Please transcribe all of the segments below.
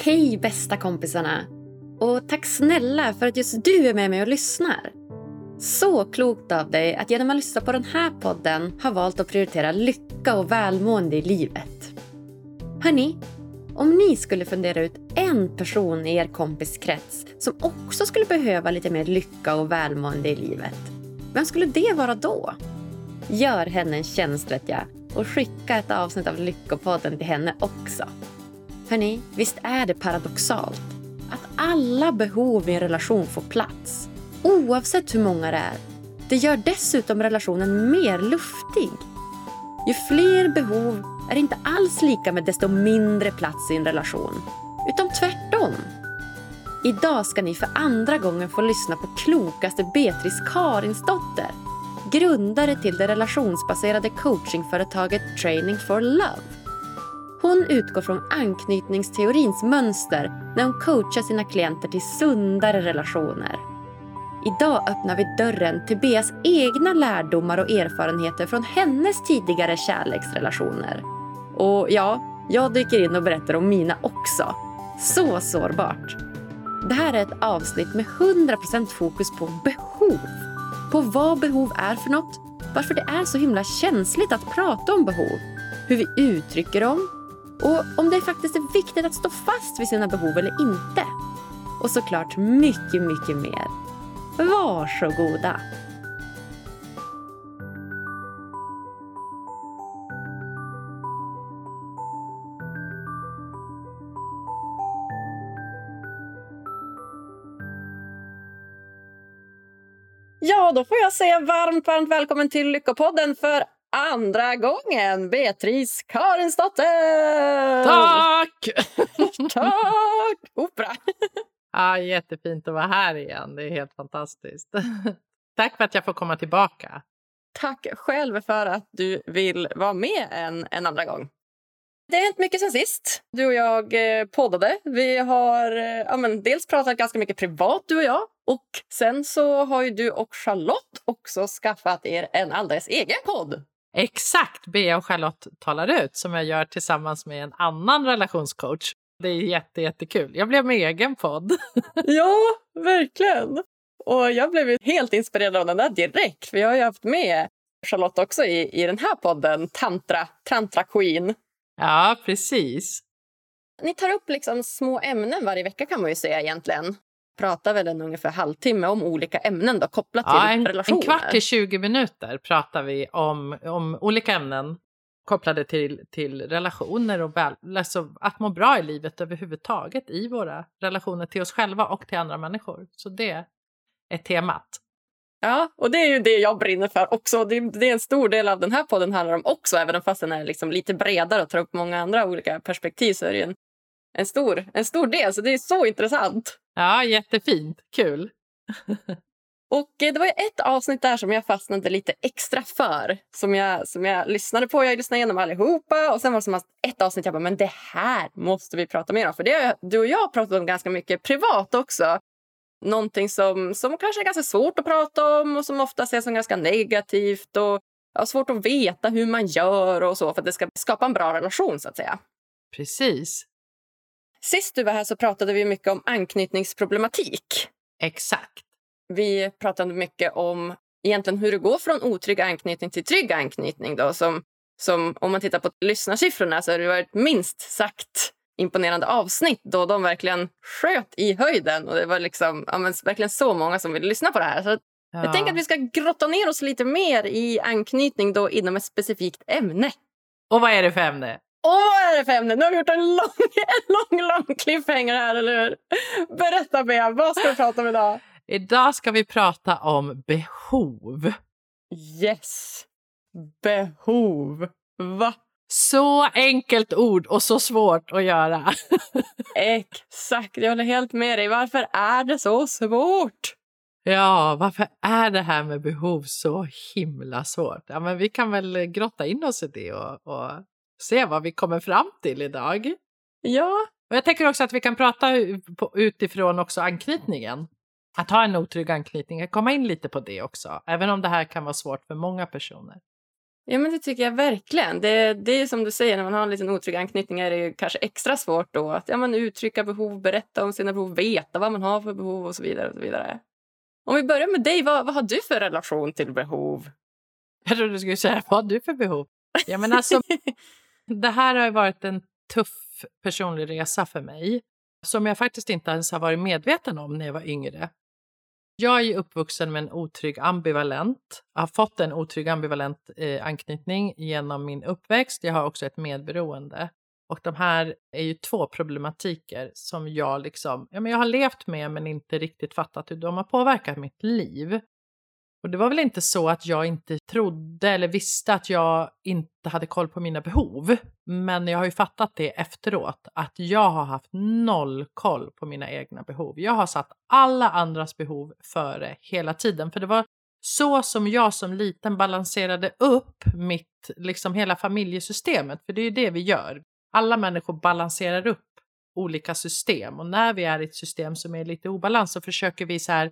Hej bästa kompisarna! Och tack snälla för att just du är med mig och lyssnar. Så klokt av dig att genom att lyssna på den här podden har valt att prioritera lycka och välmående i livet. Hörni, om ni skulle fundera ut en person i er kompiskrets som också skulle behöva lite mer lycka och välmående i livet, vem skulle det vara då? Gör henne en tjänst vet jag och skicka ett avsnitt av Lyckopodden till henne också. Hörni, visst är det paradoxalt att alla behov i en relation får plats, oavsett hur många det är. Det gör dessutom relationen mer luftig. Ju fler behov är inte alls lika med desto mindre plats i en relation, utan tvärtom. Idag ska ni för andra gången få lyssna på klokaste Beatrice Karinsdotter, grundare till det relationsbaserade coachingföretaget Training for Love. Hon utgår från anknytningsteorins mönster när hon coachar sina klienter till sundare relationer. Idag öppnar vi dörren till Beas egna lärdomar och erfarenheter från hennes tidigare kärleksrelationer. Och ja, jag dyker in och berättar om mina också. Så sårbart. Det här är ett avsnitt med 100% fokus på behov. På vad behov är för något, varför det är så himla känsligt att prata om behov, hur vi uttrycker dem och om det faktiskt är viktigt att stå fast vid sina behov eller inte. Och såklart mycket, mycket mer. Varsågoda! Ja, då får jag säga varmt, varmt välkommen till Lyckopodden för andra gången, Beatrice Karinsdotter! Tack! Tack! Opera! Ja, jättefint att vara här igen. Det är helt fantastiskt. Tack för att jag får komma tillbaka. Tack själv för att du vill vara med en, en andra gång. Det har hänt mycket sen sist du och jag eh, poddade. Vi har eh, ja, men dels pratat ganska mycket privat, du och jag. Och sen så har ju du och Charlotte också skaffat er en alldeles egen podd. Exakt, Bea och Charlotte talar ut som jag gör tillsammans med en annan relationscoach. Det är jätte, jättekul. Jag blev med egen podd. Ja, verkligen. Och jag blev helt inspirerad av den där direkt. För jag har ju haft med Charlotte också i, i den här podden, Tantra, Tantra Queen. Ja, precis. Ni tar upp liksom små ämnen varje vecka kan man ju säga egentligen. Pratar väl en ungefär halvtimme om olika ämnen då, kopplat till Ja, en, relationer. en kvart till 20 minuter pratar vi om, om olika ämnen kopplade till, till relationer och väl, alltså att må bra i livet överhuvudtaget i våra relationer till oss själva och till andra människor. Så det är temat. Ja, och det är ju det jag brinner för också. Det, det är en stor del av den här podden handlar om också, även fast den är liksom lite bredare och tar upp många andra olika perspektiv så är det en, en, stor, en stor del. Så det är så intressant. Ja, jättefint. Kul. Och eh, det var ett avsnitt där som jag fastnade lite extra för. Som jag, som jag lyssnade på. Jag lyssnade igenom allihopa. Och sen var det som att ett avsnitt jag bara, men det här måste vi prata mer om. För det har du och jag pratat om ganska mycket privat också. Någonting som, som kanske är ganska svårt att prata om och som ofta ses som ganska negativt. Och ja, svårt att veta hur man gör och så för att det ska skapa en bra relation så att säga. Precis. Sist du var här så pratade vi mycket om anknytningsproblematik. Exakt. Vi pratade mycket om egentligen hur det går från otrygg anknytning till trygg anknytning. Då, som, som om man tittar på lyssnarsiffrorna så har det varit minst sagt imponerande avsnitt då de verkligen sköt i höjden. Och Det var liksom, ja, verkligen så många som ville lyssna på det här. Så Ja. Jag tänker att vi ska grotta ner oss lite mer i anknytning då inom ett specifikt ämne. Och vad är det för ämne? Åh, vad är det för ämne? Nu har vi gjort en lång, en lång, lång cliffhanger här, eller hur? Berätta, Bea. Vad ska vi prata om idag? Idag ska vi prata om behov. Yes. Behov. Va? Så enkelt ord och så svårt att göra. Exakt. Jag håller helt med dig. Varför är det så svårt? Ja, varför är det här med behov så himla svårt? Ja, men vi kan väl grotta in oss i det och, och se vad vi kommer fram till idag. Ja. Och jag tänker också att vi kan prata utifrån också anknytningen. Att ha en otrygg anknytning, att komma in lite på det också. Även om det här kan vara svårt för många personer. Ja, men det tycker jag verkligen. Det, det är som du säger, när man har en liten otrygg anknytning är det kanske extra svårt då att ja, man uttrycka behov, berätta om sina behov, veta vad man har för behov och så vidare. Och så vidare. Om vi börjar med dig, vad, vad har du för relation till behov? Jag trodde du skulle säga, vad har du för behov? Ja, men alltså, det här har varit en tuff personlig resa för mig som jag faktiskt inte ens har varit medveten om när jag var yngre. Jag är uppvuxen med en otrygg ambivalent, jag har fått en otrygg ambivalent eh, anknytning genom min uppväxt. Jag har också ett medberoende. Och de här är ju två problematiker som jag liksom, ja men jag har levt med men inte riktigt fattat hur de har påverkat mitt liv. Och det var väl inte så att jag inte trodde eller visste att jag inte hade koll på mina behov. Men jag har ju fattat det efteråt, att jag har haft noll koll på mina egna behov. Jag har satt alla andras behov före hela tiden. För det var så som jag som liten balanserade upp mitt, liksom hela familjesystemet. För det är ju det vi gör. Alla människor balanserar upp olika system och när vi är i ett system som är lite obalans så försöker vi så här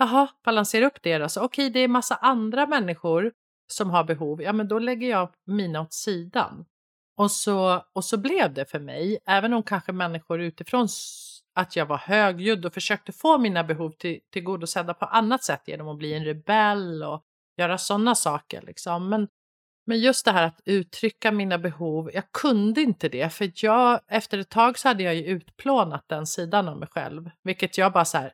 Jaha, balansera upp det då. Så okej, det är massa andra människor som har behov. Ja, men då lägger jag mina åt sidan. Och så, och så blev det för mig, även om kanske människor utifrån att jag var högljudd och försökte få mina behov till, tillgodosedda på annat sätt genom att bli en rebell och göra sådana saker. Liksom. Men, men just det här att uttrycka mina behov, jag kunde inte det för jag, efter ett tag så hade jag ju utplånat den sidan av mig själv. Vilket jag bara så här,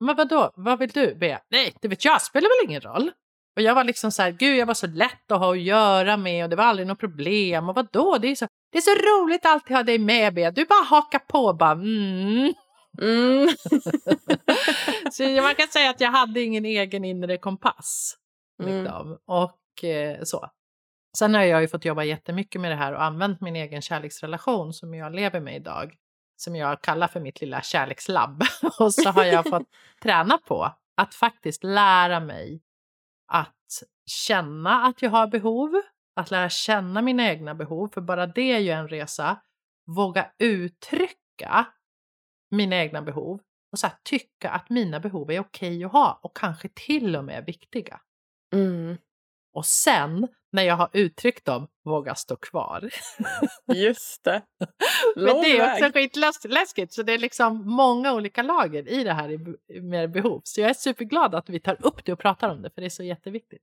men vadå, vad vill du be? Nej, det vet jag, spelar väl ingen roll. Och jag var liksom så här, gud jag var så lätt att ha att göra med och det var aldrig något problem. Och vadå, det är så, det är så roligt att alltid ha dig med Bea. Du bara hakar på bara mm. Mm. så man kan säga att jag hade ingen egen inre kompass. Liksom. Mm. Och eh, så. Sen har jag ju fått jobba jättemycket med det här och använt min egen kärleksrelation som jag lever med idag som jag kallar för mitt lilla kärlekslabb. och så har jag fått träna på att faktiskt lära mig att känna att jag har behov, att lära känna mina egna behov, för bara det är ju en resa. Våga uttrycka mina egna behov och så här, tycka att mina behov är okej att ha och kanske till och med viktiga. Mm. Och sen när jag har uttryckt dem, våga stå kvar. Just det. Men det är också skitläskigt, så det är liksom många olika lager i det här med behov. Så jag är superglad att vi tar upp det och pratar om det, för det är så jätteviktigt.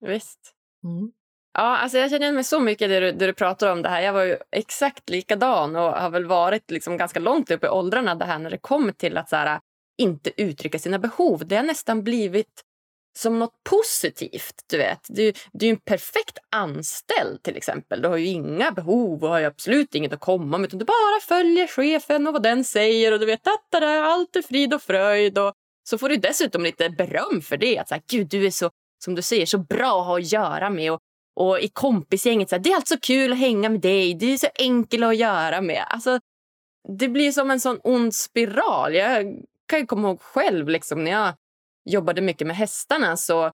Visst. Mm. Ja, alltså jag känner igen mig så mycket det du, det du pratar om det här. Jag var ju exakt likadan och har väl varit liksom ganska långt upp i åldrarna det här när det kommer till att så här, inte uttrycka sina behov. Det har nästan blivit som något positivt. Du vet. Du, du är en perfekt anställd till exempel. Du har ju inga behov och har absolut inget att komma med. Utan du bara följer chefen och vad den säger. Och du vet att allt är frid och fröjd. Och så får du dessutom lite beröm för det. Att så här, Gud, du är så, som du säger, så bra att ha att göra med. Och, och i kompisgänget, så här, det är alltså kul att hänga med dig. Du är så enkel att göra med. Alltså, det blir som en sån ond spiral. Jag kan komma ihåg själv liksom, när jag jobbade mycket med hästarna så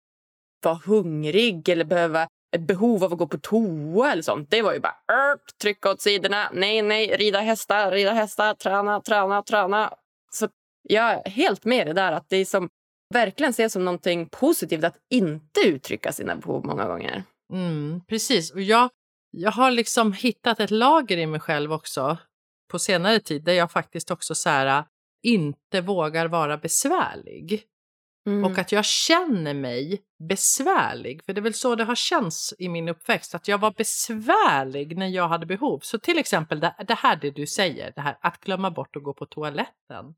var hungrig eller behöva ett behov av att gå på toa eller sånt. Det var ju bara ört, trycka åt sidorna. Nej, nej, rida hästar, rida hästar, träna, träna, träna. Så jag är helt med det där att det är som verkligen ses som någonting positivt att inte uttrycka sina behov många gånger. Mm, precis, och jag, jag har liksom hittat ett lager i mig själv också på senare tid där jag faktiskt också så här, äh, inte vågar vara besvärlig. Mm. Och att jag känner mig besvärlig. För det är väl så det har känts i min uppväxt, att jag var besvärlig när jag hade behov. Så till exempel det, det här det du säger, det här att glömma bort att gå på toaletten.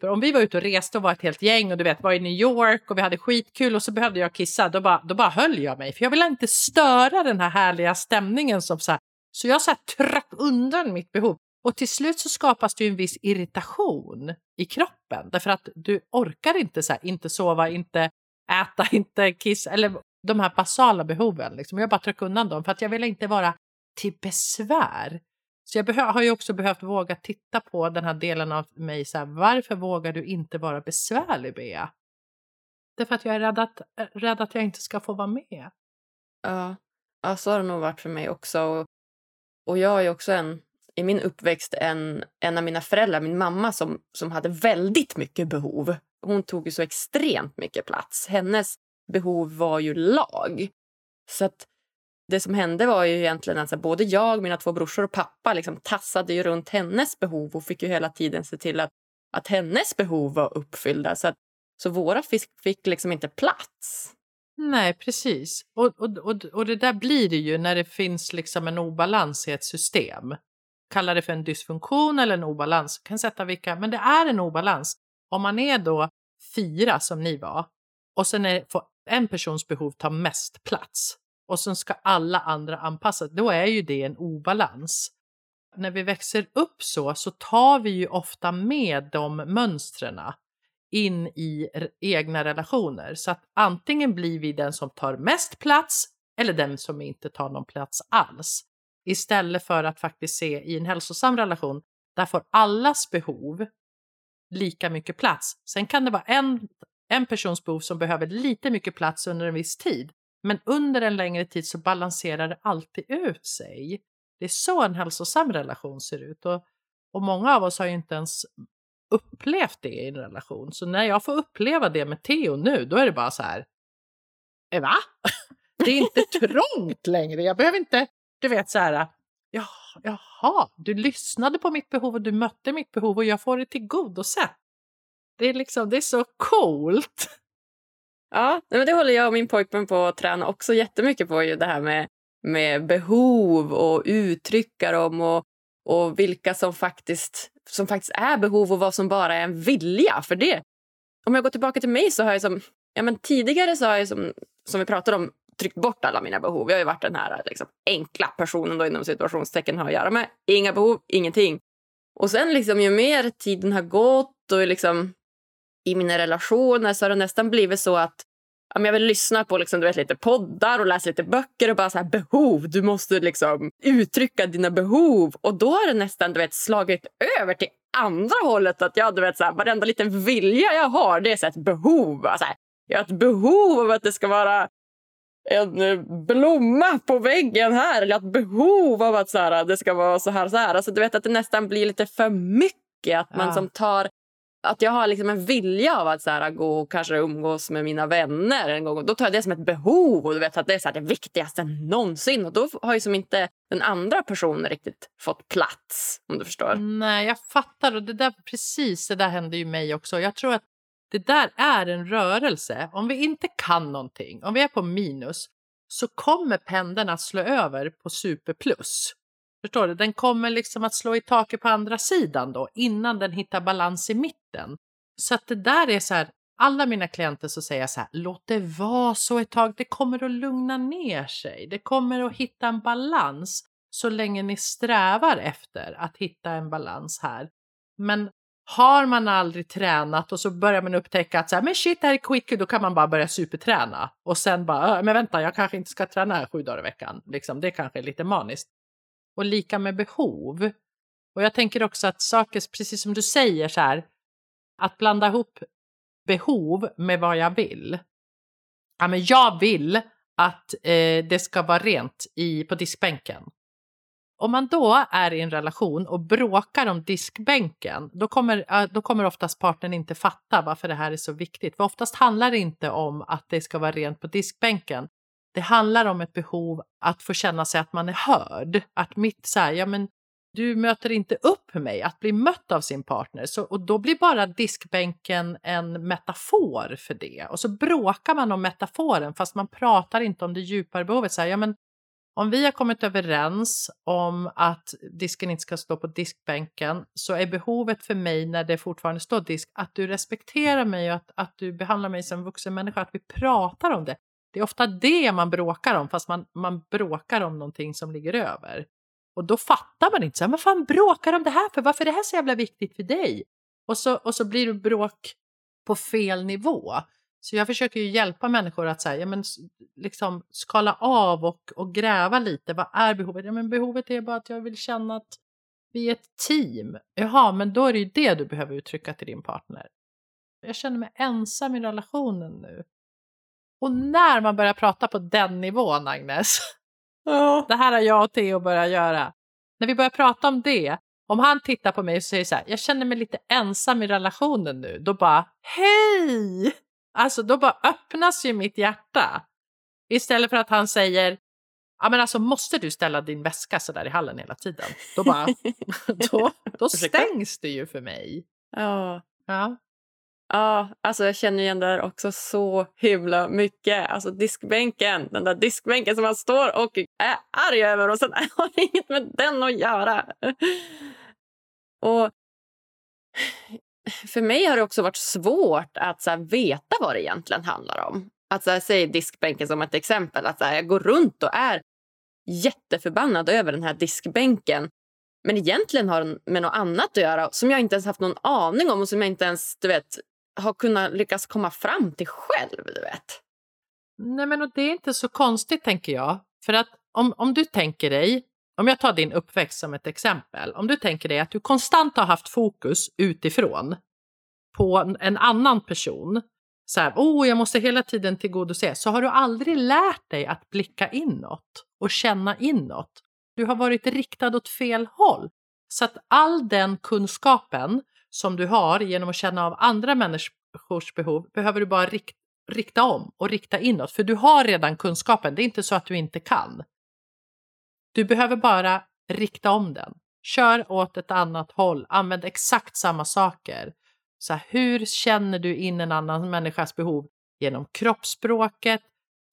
För om vi var ute och reste och var ett helt gäng och du vet var i New York och vi hade skitkul och så behövde jag kissa, då bara, då bara höll jag mig. För jag ville inte störa den här härliga stämningen som så här, så jag så här tryck undan mitt behov. Och till slut så skapas det ju en viss irritation i kroppen därför att du orkar inte så här, inte sova, inte äta, inte kissa eller de här basala behoven. Liksom. Jag bara tryck undan dem för att jag vill inte vara till besvär. Så jag har ju också behövt våga titta på den här delen av mig. Så här, varför vågar du inte vara besvärlig, Bea? Därför att jag är rädd att, eh, rädd att jag inte ska få vara med. Ja, ja så har det nog varit för mig också. Och, och jag är också en i min uppväxt en, en av mina föräldrar, min mamma, som, som hade väldigt mycket behov. Hon tog ju så extremt mycket plats. Hennes behov var ju lag. Så att det som hände var ju egentligen att både jag, mina två brorsor och pappa liksom tassade ju runt hennes behov och fick ju hela tiden se till att, att hennes behov var uppfyllda. Så, att, så våra fisk fick liksom inte plats. Nej, precis. Och, och, och, och det där blir det ju när det finns liksom en obalans i ett system. Kalla det för en dysfunktion eller en obalans, kan sätta vilka, men det är en obalans. Om man är då fyra som ni var och sen är, får en persons behov ta mest plats och sen ska alla andra anpassa, då är ju det en obalans. När vi växer upp så, så tar vi ju ofta med de mönstren in i egna relationer. Så att antingen blir vi den som tar mest plats eller den som inte tar någon plats alls. Istället för att faktiskt se i en hälsosam relation, där får allas behov lika mycket plats. Sen kan det vara en, en persons behov som behöver lite mycket plats under en viss tid. Men under en längre tid så balanserar det alltid ut sig. Det är så en hälsosam relation ser ut. Och, och många av oss har ju inte ens upplevt det i en relation. Så när jag får uppleva det med Theo nu, då är det bara så här. Eh, va? Det är inte trångt längre. Jag behöver inte, du vet så här. Ja, jaha, du lyssnade på mitt behov och du mötte mitt behov och jag får det tillgodosett. Det är liksom, det är så coolt. Ja, men det håller jag och min pojkvän på att träna också jättemycket på. Ju det här med, med behov och uttrycka dem och, och vilka som faktiskt, som faktiskt är behov och vad som bara är en vilja. För det, om jag går tillbaka till mig så har jag som, ja men tidigare så har jag som, som vi pratade om tryckt bort alla mina behov. Jag har ju varit den här liksom, enkla personen då inom situationstecken har att göra med. Inga behov, ingenting. Och sen liksom ju mer tiden har gått och liksom i mina relationer så har det nästan blivit så att jag vill lyssna på liksom, du vet, lite poddar och läsa lite böcker och bara så här, behov. Du måste liksom uttrycka dina behov. Och då har det nästan du vet, slagit över till andra hållet. Att jag, du vet, så här, varenda liten vilja jag har det är så ett behov. Så här, jag har ett behov av att det ska vara en eh, blomma på väggen här. Eller ett behov av att så här, det ska vara så här. Så här. Alltså, du vet att det nästan blir lite för mycket. Att man ja. som tar att jag har liksom en vilja av att så här, gå och kanske umgås med mina vänner en gång. Då tar jag det som ett behov och du vet att det är så här, det viktigaste någonsin. Och då har ju som inte den andra personen riktigt fått plats. Om du förstår. Nej, jag fattar. Och det där, precis det där händer ju mig också. Jag tror att det där är en rörelse. Om vi inte kan någonting, om vi är på minus, så kommer pendeln att slå över på superplus. Förstår du? Den kommer liksom att slå i taket på andra sidan då innan den hittar balans i mitten. Så att det där är så här, alla mina klienter så säger jag så här, låt det vara så ett tag, det kommer att lugna ner sig, det kommer att hitta en balans så länge ni strävar efter att hitta en balans här. Men har man aldrig tränat och så börjar man upptäcka att så här, men shit, det här är quick, då kan man bara börja superträna och sen bara, äh, men vänta, jag kanske inte ska träna här sju dagar i veckan. Liksom, det kanske är lite maniskt och lika med behov. Och jag tänker också att saker, precis som du säger så här, att blanda ihop behov med vad jag vill. Ja, men jag vill att eh, det ska vara rent i, på diskbänken. Om man då är i en relation och bråkar om diskbänken, då kommer, då kommer oftast partnern inte fatta varför det här är så viktigt. För oftast handlar det inte om att det ska vara rent på diskbänken, det handlar om ett behov att få känna sig att man är hörd. Att mitt så här, ja men du möter inte upp mig, att bli mött av sin partner. Så, och då blir bara diskbänken en metafor för det. Och så bråkar man om metaforen fast man pratar inte om det djupare behovet. Så här, ja, men om vi har kommit överens om att disken inte ska stå på diskbänken så är behovet för mig när det fortfarande står disk att du respekterar mig och att, att du behandlar mig som vuxen människa, att vi pratar om det. Det är ofta det man bråkar om, fast man, man bråkar om någonting som ligger över. Och då fattar man inte, så här, vad fan bråkar om det här för? Varför är det här så jävla viktigt för dig? Och så, och så blir det bråk på fel nivå. Så jag försöker ju hjälpa människor att säga, ja, men liksom skala av och, och gräva lite. Vad är behovet? Ja, men behovet är bara att jag vill känna att vi är ett team. Jaha, men då är det ju det du behöver uttrycka till din partner. Jag känner mig ensam i relationen nu. Och när man börjar prata på den nivån, Agnes, oh. det här har jag och Theo börjat göra. När vi börjar prata om det, om han tittar på mig och säger så här, jag känner mig lite ensam i relationen nu, då bara hej! Alltså då bara öppnas ju mitt hjärta. Istället för att han säger Ja men alltså måste du ställa din väska så där i hallen hela tiden? Då bara, då, då stängs det ju för mig. Ja. Ja. Ja, alltså jag känner igen det här också så himla mycket. Alltså diskbänken, den där diskbänken som man står och är arg över och sen har inget med den att göra. Och för mig har det också varit svårt att så här, veta vad det egentligen handlar om. Att så här, säg diskbänken som ett exempel. Att så här, jag går runt och är jätteförbannad över den här diskbänken. Men egentligen har den med något annat att göra som jag inte ens haft någon aning om och som jag inte ens du vet, har kunnat lyckas komma fram till själv. Du vet. Nej men och det är inte så konstigt tänker jag. För att om, om du tänker dig, om jag tar din uppväxt som ett exempel. Om du tänker dig att du konstant har haft fokus utifrån på en annan person. Så här, oh, jag måste hela tiden tillgodose. Så har du aldrig lärt dig att blicka inåt och känna inåt. Du har varit riktad åt fel håll. Så att all den kunskapen som du har genom att känna av andra människors behov behöver du bara rikt, rikta om och rikta inåt. För du har redan kunskapen, det är inte så att du inte kan. Du behöver bara rikta om den. Kör åt ett annat håll, använd exakt samma saker. Så här, hur känner du in en annan människas behov? Genom kroppsspråket,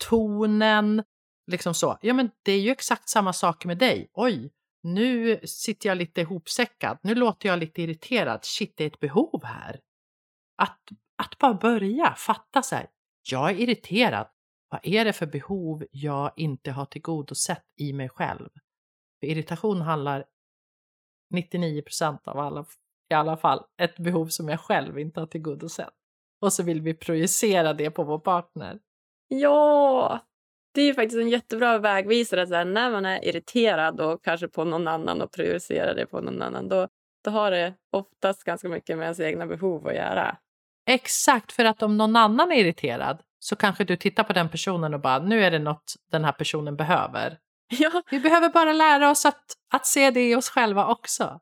tonen, liksom så. Ja, men det är ju exakt samma sak med dig. Oj, nu sitter jag lite ihopsäckad. Nu låter jag lite irriterad. Shit, det är ett behov här. Att, att bara börja fatta så här. Jag är irriterad. Vad är det för behov jag inte har tillgodosett i mig själv? För irritation handlar 99 procent av alla, i alla fall, ett behov som jag själv inte har tillgodosett. Och så vill vi projicera det på vår partner. Ja, det är faktiskt en jättebra vägvisare. Så här, när man är irriterad och kanske på någon annan och projicerar det på någon annan då, då har det oftast ganska mycket med ens egna behov att göra. Exakt, för att om någon annan är irriterad så kanske du tittar på den personen och bara nu är det något den här personen behöver. Ja. Vi behöver bara lära oss att, att se det i oss själva också.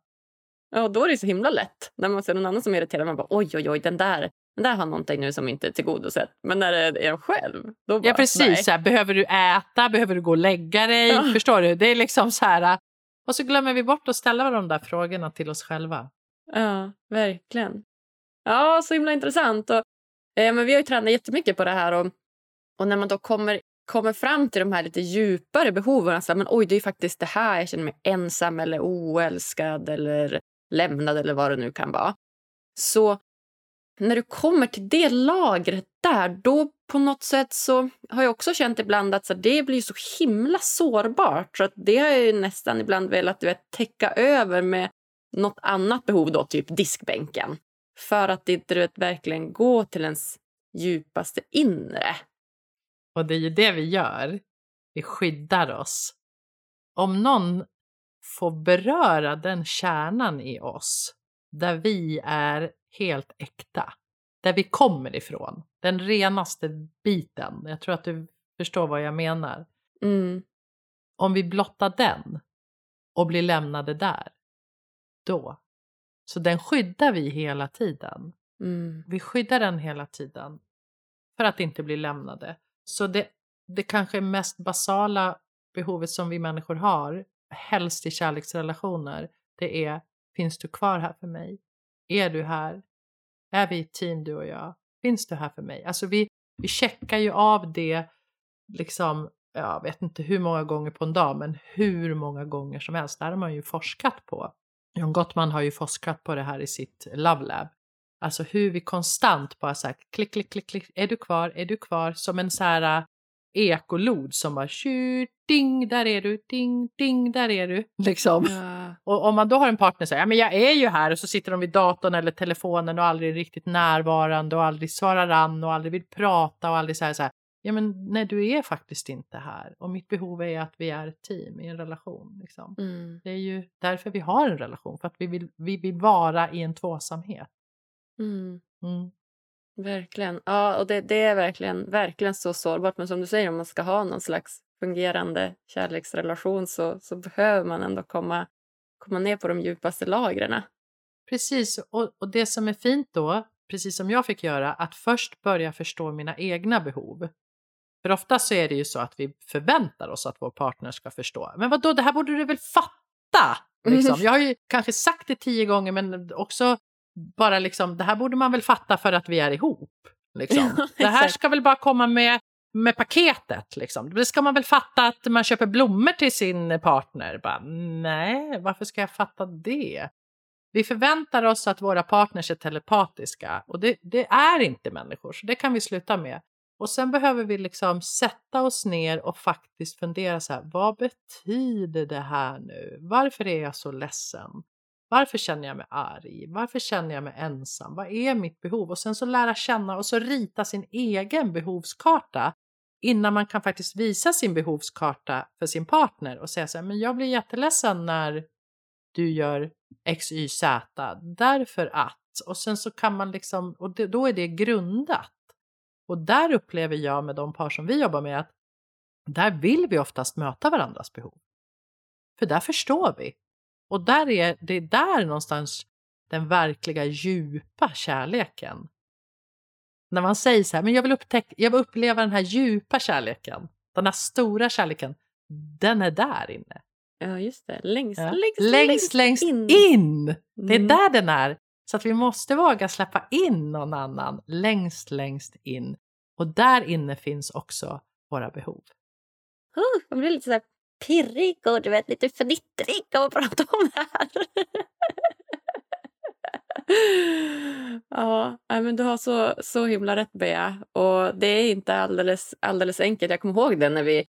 Ja, då är det så himla lätt. När man ser någon annan som är irriterad, man bara oj, oj, oj, den där, den där har någonting nu som inte är tillgodosett. Men när det är en själv, då bara, Ja, precis. Här, behöver du äta? Behöver du gå och lägga dig? Ja. Förstår du? Det är liksom så här. Och så glömmer vi bort att ställa de där frågorna till oss själva. Ja, verkligen. Ja, så himla intressant. Och, Eh, men vi har ju tränat jättemycket på det här. Och, och när man då kommer, kommer fram till de här lite djupare behoven. alltså, men oj, det är ju faktiskt det här jag känner mig ensam eller oälskad eller lämnad eller vad det nu kan vara. Så när du kommer till det lagret där, då på något sätt så har jag också känt ibland att så det blir så himla sårbart. Så att det har jag ju nästan ibland velat du vet, täcka över med något annat behov, då, typ diskbänken. För att inte du vet, verkligen gå till ens djupaste inre. Och det är ju det vi gör. Vi skyddar oss. Om någon får beröra den kärnan i oss där vi är helt äkta, där vi kommer ifrån, den renaste biten. Jag tror att du förstår vad jag menar. Mm. Om vi blottar den och blir lämnade där, då. Så den skyddar vi hela tiden. Mm. Vi skyddar den hela tiden för att inte bli lämnade. Så det, det kanske mest basala behovet som vi människor har, helst i kärleksrelationer, det är finns du kvar här för mig? Är du här? Är vi ett team du och jag? Finns du här för mig? Alltså vi, vi checkar ju av det liksom, jag vet inte hur många gånger på en dag, men hur många gånger som helst. Det här har man ju forskat på. John Gottman har ju forskat på det här i sitt Love Lab. Alltså hur vi konstant bara så här klick, klick, klick, klick, är du kvar, är du kvar? Som en så här äh, ekolod som bara tjut, ding, där är du, ding, ding, där är du. Liksom. Ja. Och om man då har en partner som säger, ja men jag är ju här och så sitter de vid datorn eller telefonen och aldrig riktigt närvarande och aldrig svarar an och aldrig vill prata och aldrig så här, så här ja men nej du är faktiskt inte här och mitt behov är att vi är ett team i en relation. Liksom. Mm. Det är ju därför vi har en relation, för att vi vill, vi vill vara i en tvåsamhet. Mm. Mm. Verkligen. Ja, och det, det är verkligen, verkligen så sårbart. Men som du säger, om man ska ha någon slags fungerande kärleksrelation så, så behöver man ändå komma, komma ner på de djupaste lagren. Precis, och, och det som är fint då, precis som jag fick göra, att först börja förstå mina egna behov. För ofta så är det ju så att vi förväntar oss att vår partner ska förstå. Men vad då, det här borde du väl fatta? Liksom. Jag har ju kanske sagt det tio gånger men också bara liksom, det här borde man väl fatta för att vi är ihop. Liksom. Det här ska väl bara komma med, med paketet. Liksom. Det ska man väl fatta att man köper blommor till sin partner. Bara, nej, varför ska jag fatta det? Vi förväntar oss att våra partners är telepatiska och det, det är inte människor, så det kan vi sluta med. Och sen behöver vi liksom sätta oss ner och faktiskt fundera så här, vad betyder det här nu? Varför är jag så ledsen? Varför känner jag mig arg? Varför känner jag mig ensam? Vad är mitt behov? Och sen så lära känna och så rita sin egen behovskarta innan man kan faktiskt visa sin behovskarta för sin partner och säga så här, men jag blir jätteledsen när du gör X, Y, Z därför att. Och sen så kan man liksom, och det, då är det grundat. Och där upplever jag med de par som vi jobbar med att där vill vi oftast möta varandras behov. För där förstår vi. Och där är, det är där någonstans den verkliga djupa kärleken. När man säger så här, men jag vill, upptäcka, jag vill uppleva den här djupa kärleken, den här stora kärleken, den är där inne. Ja, just det. Längst, Ja. längst, längst, längst in. in. Det är Mm. där den är. Så att vi måste våga släppa in någon annan längst, längst in. Och där inne finns också våra behov. Oh, man blir lite så här pirrig och du vet, lite fnittrig av att prata om det här. ja, men du har så, så himla rätt, Bea. Och det är inte alldeles, alldeles enkelt. Jag kommer ihåg det när vi,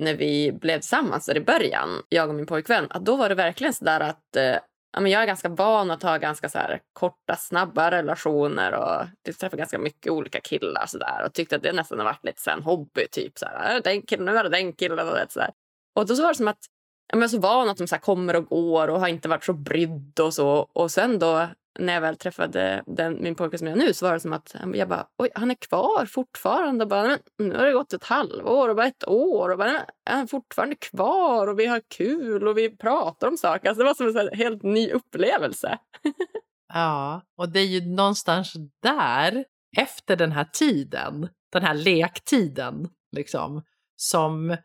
när vi blev tillsammans där i början, jag och min pojkvän. Att då var det verkligen så där att eh, ja, men jag är ganska van att ha ganska så här korta, snabba relationer och typ jag träffar ganska mycket olika killar så där, och tyckte att det nästan har varit lite så här en hobby. Typ så här, den killen, nu är det den killen och, vet, så där. och då så var det som att ja, men jag är så van att de så här kommer och går och har inte varit så brydd och så. Och sen då när jag väl träffade den, min pojke som jag nu så var det som att jag bara, oj, han är kvar fortfarande. Och bara, men, nu har det gått ett halvår och bara ett år och bara, men, är han fortfarande kvar och vi har kul och vi pratar om saker. Alltså, det var som en helt ny upplevelse. Ja, och det är ju någonstans där, efter den här tiden, den här lektiden, liksom, som,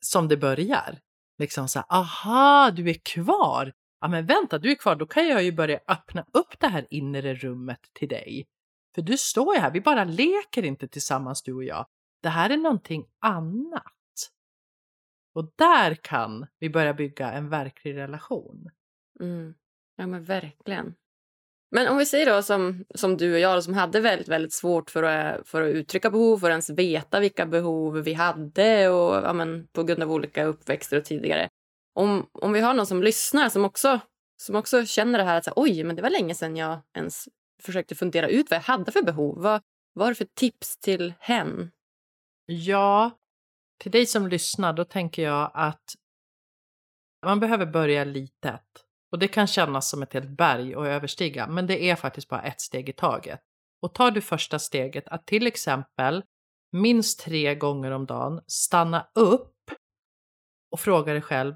som det börjar. Liksom så här, aha, du är kvar. Ja, men vänta, du är kvar, då kan jag ju börja öppna upp det här inre rummet till dig. För du står ju här, vi bara leker inte tillsammans du och jag. Det här är någonting annat. Och där kan vi börja bygga en verklig relation. Mm. Ja, men verkligen. Men om vi säger då som, som du och jag då, som hade väldigt, väldigt svårt för att, för att uttrycka behov, för att ens veta vilka behov vi hade och, ja, men, på grund av olika uppväxter och tidigare. Om, om vi har någon som lyssnar som också, som också känner det här att så, oj, men det var länge sedan jag ens försökte fundera ut vad jag hade för behov. Vad, vad har du för tips till hen? Ja, till dig som lyssnar, då tänker jag att man behöver börja litet. Och det kan kännas som ett helt berg att överstiga, men det är faktiskt bara ett steg i taget. Och tar du första steget att till exempel minst tre gånger om dagen stanna upp och fråga dig själv,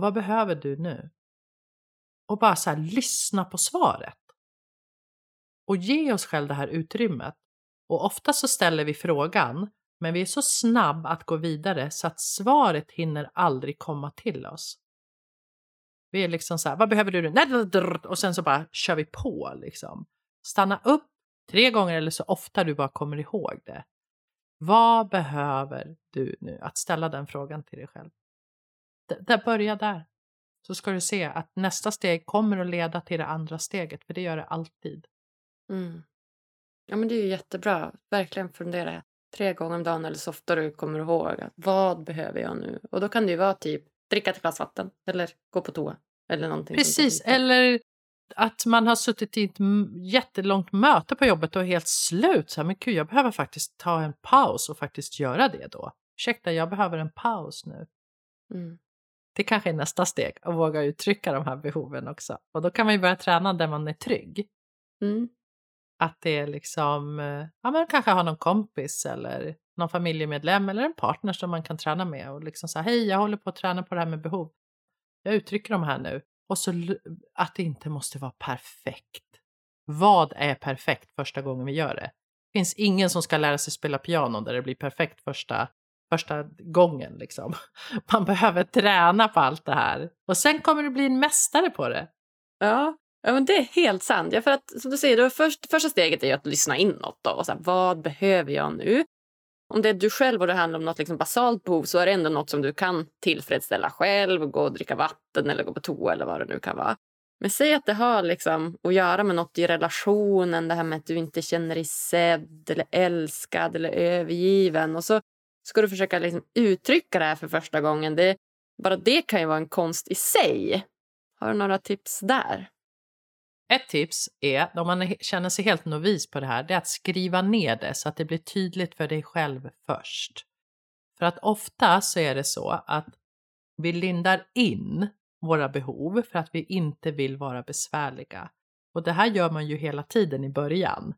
vad behöver du nu? Och bara så här, lyssna på svaret. Och ge oss själv det här utrymmet. Och ofta så ställer vi frågan, men vi är så snabb att gå vidare så att svaret hinner aldrig komma till oss. Vi är liksom så här, vad behöver du nu? Och sen så bara kör vi på liksom. Stanna upp tre gånger eller så ofta du bara kommer ihåg det. Vad behöver du nu? Att ställa den frågan till dig själv. Där, börja där. Så ska du se att nästa steg kommer att leda till det andra steget, för det gör det alltid. Mm. Ja, men det är ju jättebra. Verkligen fundera tre gånger om dagen eller så ofta du kommer ihåg. Att, vad behöver jag nu? Och då kan det ju vara typ dricka ett glas vatten eller gå på toa. Eller någonting Precis, eller att man har suttit i ett jättelångt möte på jobbet och är helt slut. Så här, men gud, jag behöver faktiskt ta en paus och faktiskt göra det då. Ursäkta, jag behöver en paus nu. Mm. Det kanske är nästa steg, att våga uttrycka de här behoven också. Och då kan man ju börja träna där man är trygg. Mm. Att det är liksom, eh, ja men kanske ha någon kompis eller någon familjemedlem eller en partner som man kan träna med och liksom säga hej jag håller på att träna på det här med behov. Jag uttrycker de här nu. Och så att det inte måste vara perfekt. Vad är perfekt första gången vi gör det? Det finns ingen som ska lära sig spela piano där det blir perfekt första, första gången. Liksom. Man behöver träna på allt det här. Och sen kommer du bli en mästare på det. Ja, ja men det är helt sant. Ja, för att, som du säger, då först, första steget är ju att lyssna inåt. Då, och så här, vad behöver jag nu? Om det är du själv och det handlar om något liksom basalt behov så är det ändå något som du kan tillfredsställa själv. Gå och dricka vatten eller gå på toa eller vad det nu kan vara. Men säg att det har liksom att göra med något i relationen. Det här med att du inte känner dig sedd eller älskad eller övergiven. Och så ska du försöka liksom uttrycka det här för första gången. Det, bara det kan ju vara en konst i sig. Har du några tips där? Ett tips är, om man känner sig helt novis på det här, det är att skriva ner det så att det blir tydligt för dig själv först. För att ofta så är det så att vi lindar in våra behov för att vi inte vill vara besvärliga. Och det här gör man ju hela tiden i början.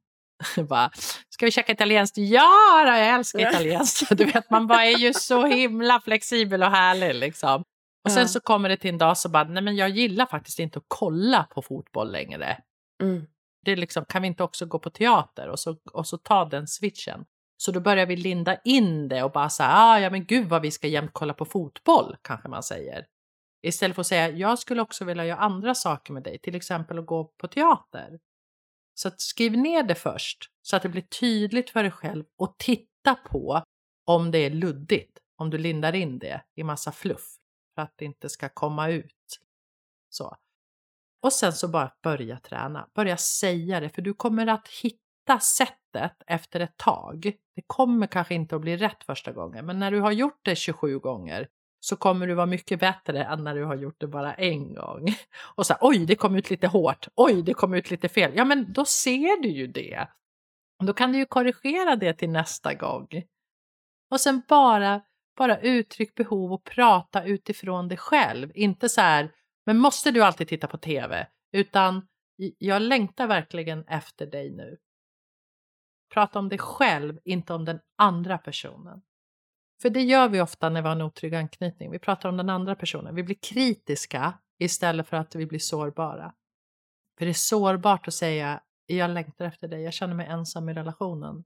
bara, ska vi käka italienskt? Ja, jag älskar italienskt. Du vet, man bara är ju så himla flexibel och härlig liksom. Och sen så kommer det till en dag så bara, nej men jag gillar faktiskt inte att kolla på fotboll längre. Mm. Det är liksom, kan vi inte också gå på teater och så, och så ta den switchen? Så då börjar vi linda in det och bara säga, ah, ja men gud vad vi ska jämt kolla på fotboll, kanske man säger. Istället för att säga, jag skulle också vilja göra andra saker med dig, till exempel att gå på teater. Så att skriv ner det först, så att det blir tydligt för dig själv och titta på om det är luddigt, om du lindar in det i massa fluff för att det inte ska komma ut. Så. Och sen så bara börja träna, börja säga det, för du kommer att hitta sättet efter ett tag. Det kommer kanske inte att bli rätt första gången, men när du har gjort det 27 gånger så kommer du vara mycket bättre än när du har gjort det bara en gång. Och så här, oj, det kom ut lite hårt, oj, det kom ut lite fel. Ja, men då ser du ju det. Då kan du ju korrigera det till nästa gång. Och sen bara, bara uttryck behov och prata utifrån dig själv. Inte så här, men måste du alltid titta på tv? Utan jag längtar verkligen efter dig nu. Prata om dig själv, inte om den andra personen. För det gör vi ofta när vi har en otrygg anknytning. Vi pratar om den andra personen. Vi blir kritiska istället för att vi blir sårbara. För det är sårbart att säga jag längtar efter dig, jag känner mig ensam i relationen.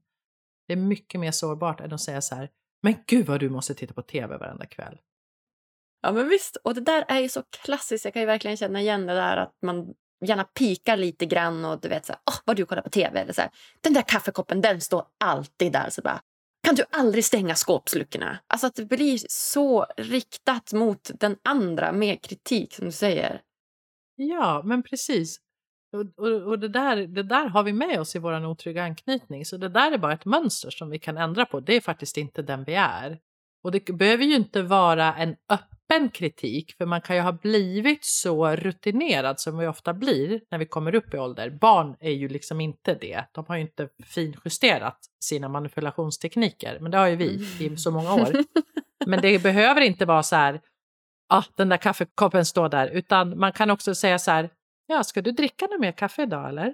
Det är mycket mer sårbart än att säga så här, men gud vad du måste titta på tv varenda kväll. Ja men visst, och det där är ju så klassiskt. Jag kan ju verkligen känna igen det där att man gärna pikar lite grann och du vet så här, oh, vad du kollar på tv eller så här, den där kaffekoppen den står alltid där så bara kan du aldrig stänga skåpsluckorna? Alltså att det blir så riktat mot den andra med kritik som du säger. Ja, men precis. Och, och, och, det, där, det där har vi med oss i vår otrygga anknytning. Så det där är bara ett mönster som vi kan ändra på. Det är faktiskt inte den vi är. Och det behöver ju inte vara en öppen kritik, för man kan ju ha blivit så rutinerad som vi ofta blir när vi kommer upp i ålder. Barn är ju liksom inte det. De har ju inte finjusterat sina manipulationstekniker, men det har ju vi i så många år. Men det behöver inte vara så här, ah, den där kaffekoppen står där, utan man kan också säga så här, ja, ska du dricka något mer kaffe idag eller?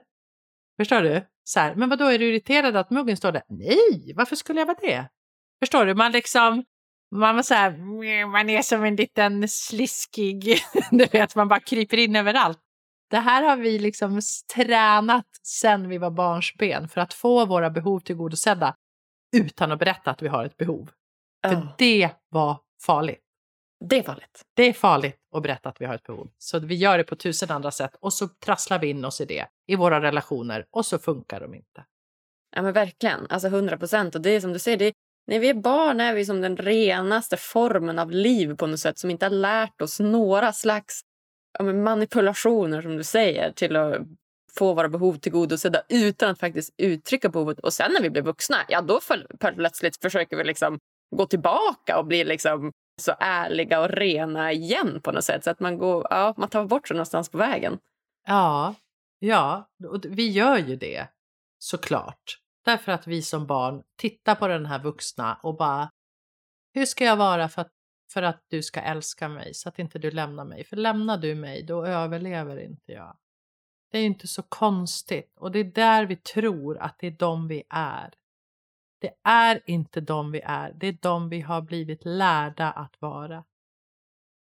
Förstår du? Så här, men vad då är du irriterad att muggen står där? Nej, varför skulle jag vara det? Förstår du? Man liksom, man, var så här, man är som en liten sliskig, du vet, man bara kryper in överallt. Det här har vi liksom tränat sen vi var barnsben för att få våra behov tillgodosedda utan att berätta att vi har ett behov. För Oh. det var farligt. Det är farligt. Det är farligt att berätta att vi har ett behov. Så vi gör det på tusen andra sätt och så trasslar vi in oss i det i våra relationer och så funkar de inte. Ja men verkligen, alltså 100 procent. Och det är som du säger, det, när vi är barn är vi som den renaste formen av liv på något sätt som inte har lärt oss några slags manipulationer som du säger till att få våra behov tillgodosedda utan att faktiskt uttrycka behovet. Och sen när vi blir vuxna, ja då plötsligt försöker vi liksom gå tillbaka och bli liksom så ärliga och rena igen på något sätt. Så att man, går, ja, man tar bort sig någonstans på vägen. Ja, ja, och vi gör ju det såklart. Därför att vi som barn tittar på den här vuxna och bara hur ska jag vara för att, för att du ska älska mig så att inte du lämnar mig? För lämnar du mig då överlever inte jag. Det är ju inte så konstigt och det är där vi tror att det är de vi är. Det är inte de vi är, det är de vi har blivit lärda att vara.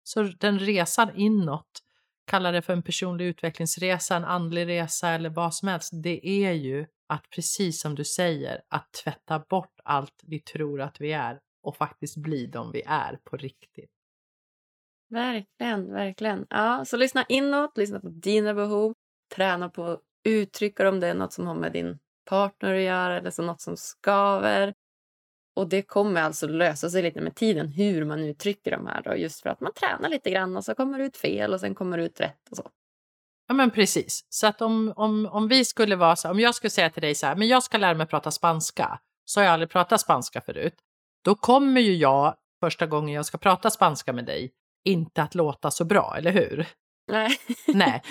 Så den resan inåt kalla det för en personlig utvecklingsresa, en andlig resa eller vad som helst, det är ju att precis som du säger, att tvätta bort allt vi tror att vi är och faktiskt bli de vi är på riktigt. Verkligen, verkligen. Ja, så lyssna inåt, lyssna på dina behov, träna på att uttrycka om det är något som har med din partner att göra eller så något som skaver. Och det kommer alltså lösa sig lite med tiden hur man uttrycker de här. Då, just för att man tränar lite grann och så kommer det ut fel och sen kommer det ut rätt och så. Ja men precis. Så att om, om, om vi skulle vara så om jag skulle säga till dig så här, men jag ska lära mig prata spanska, så har jag aldrig pratat spanska förut. Då kommer ju jag första gången jag ska prata spanska med dig inte att låta så bra, eller hur? Nej. Nej,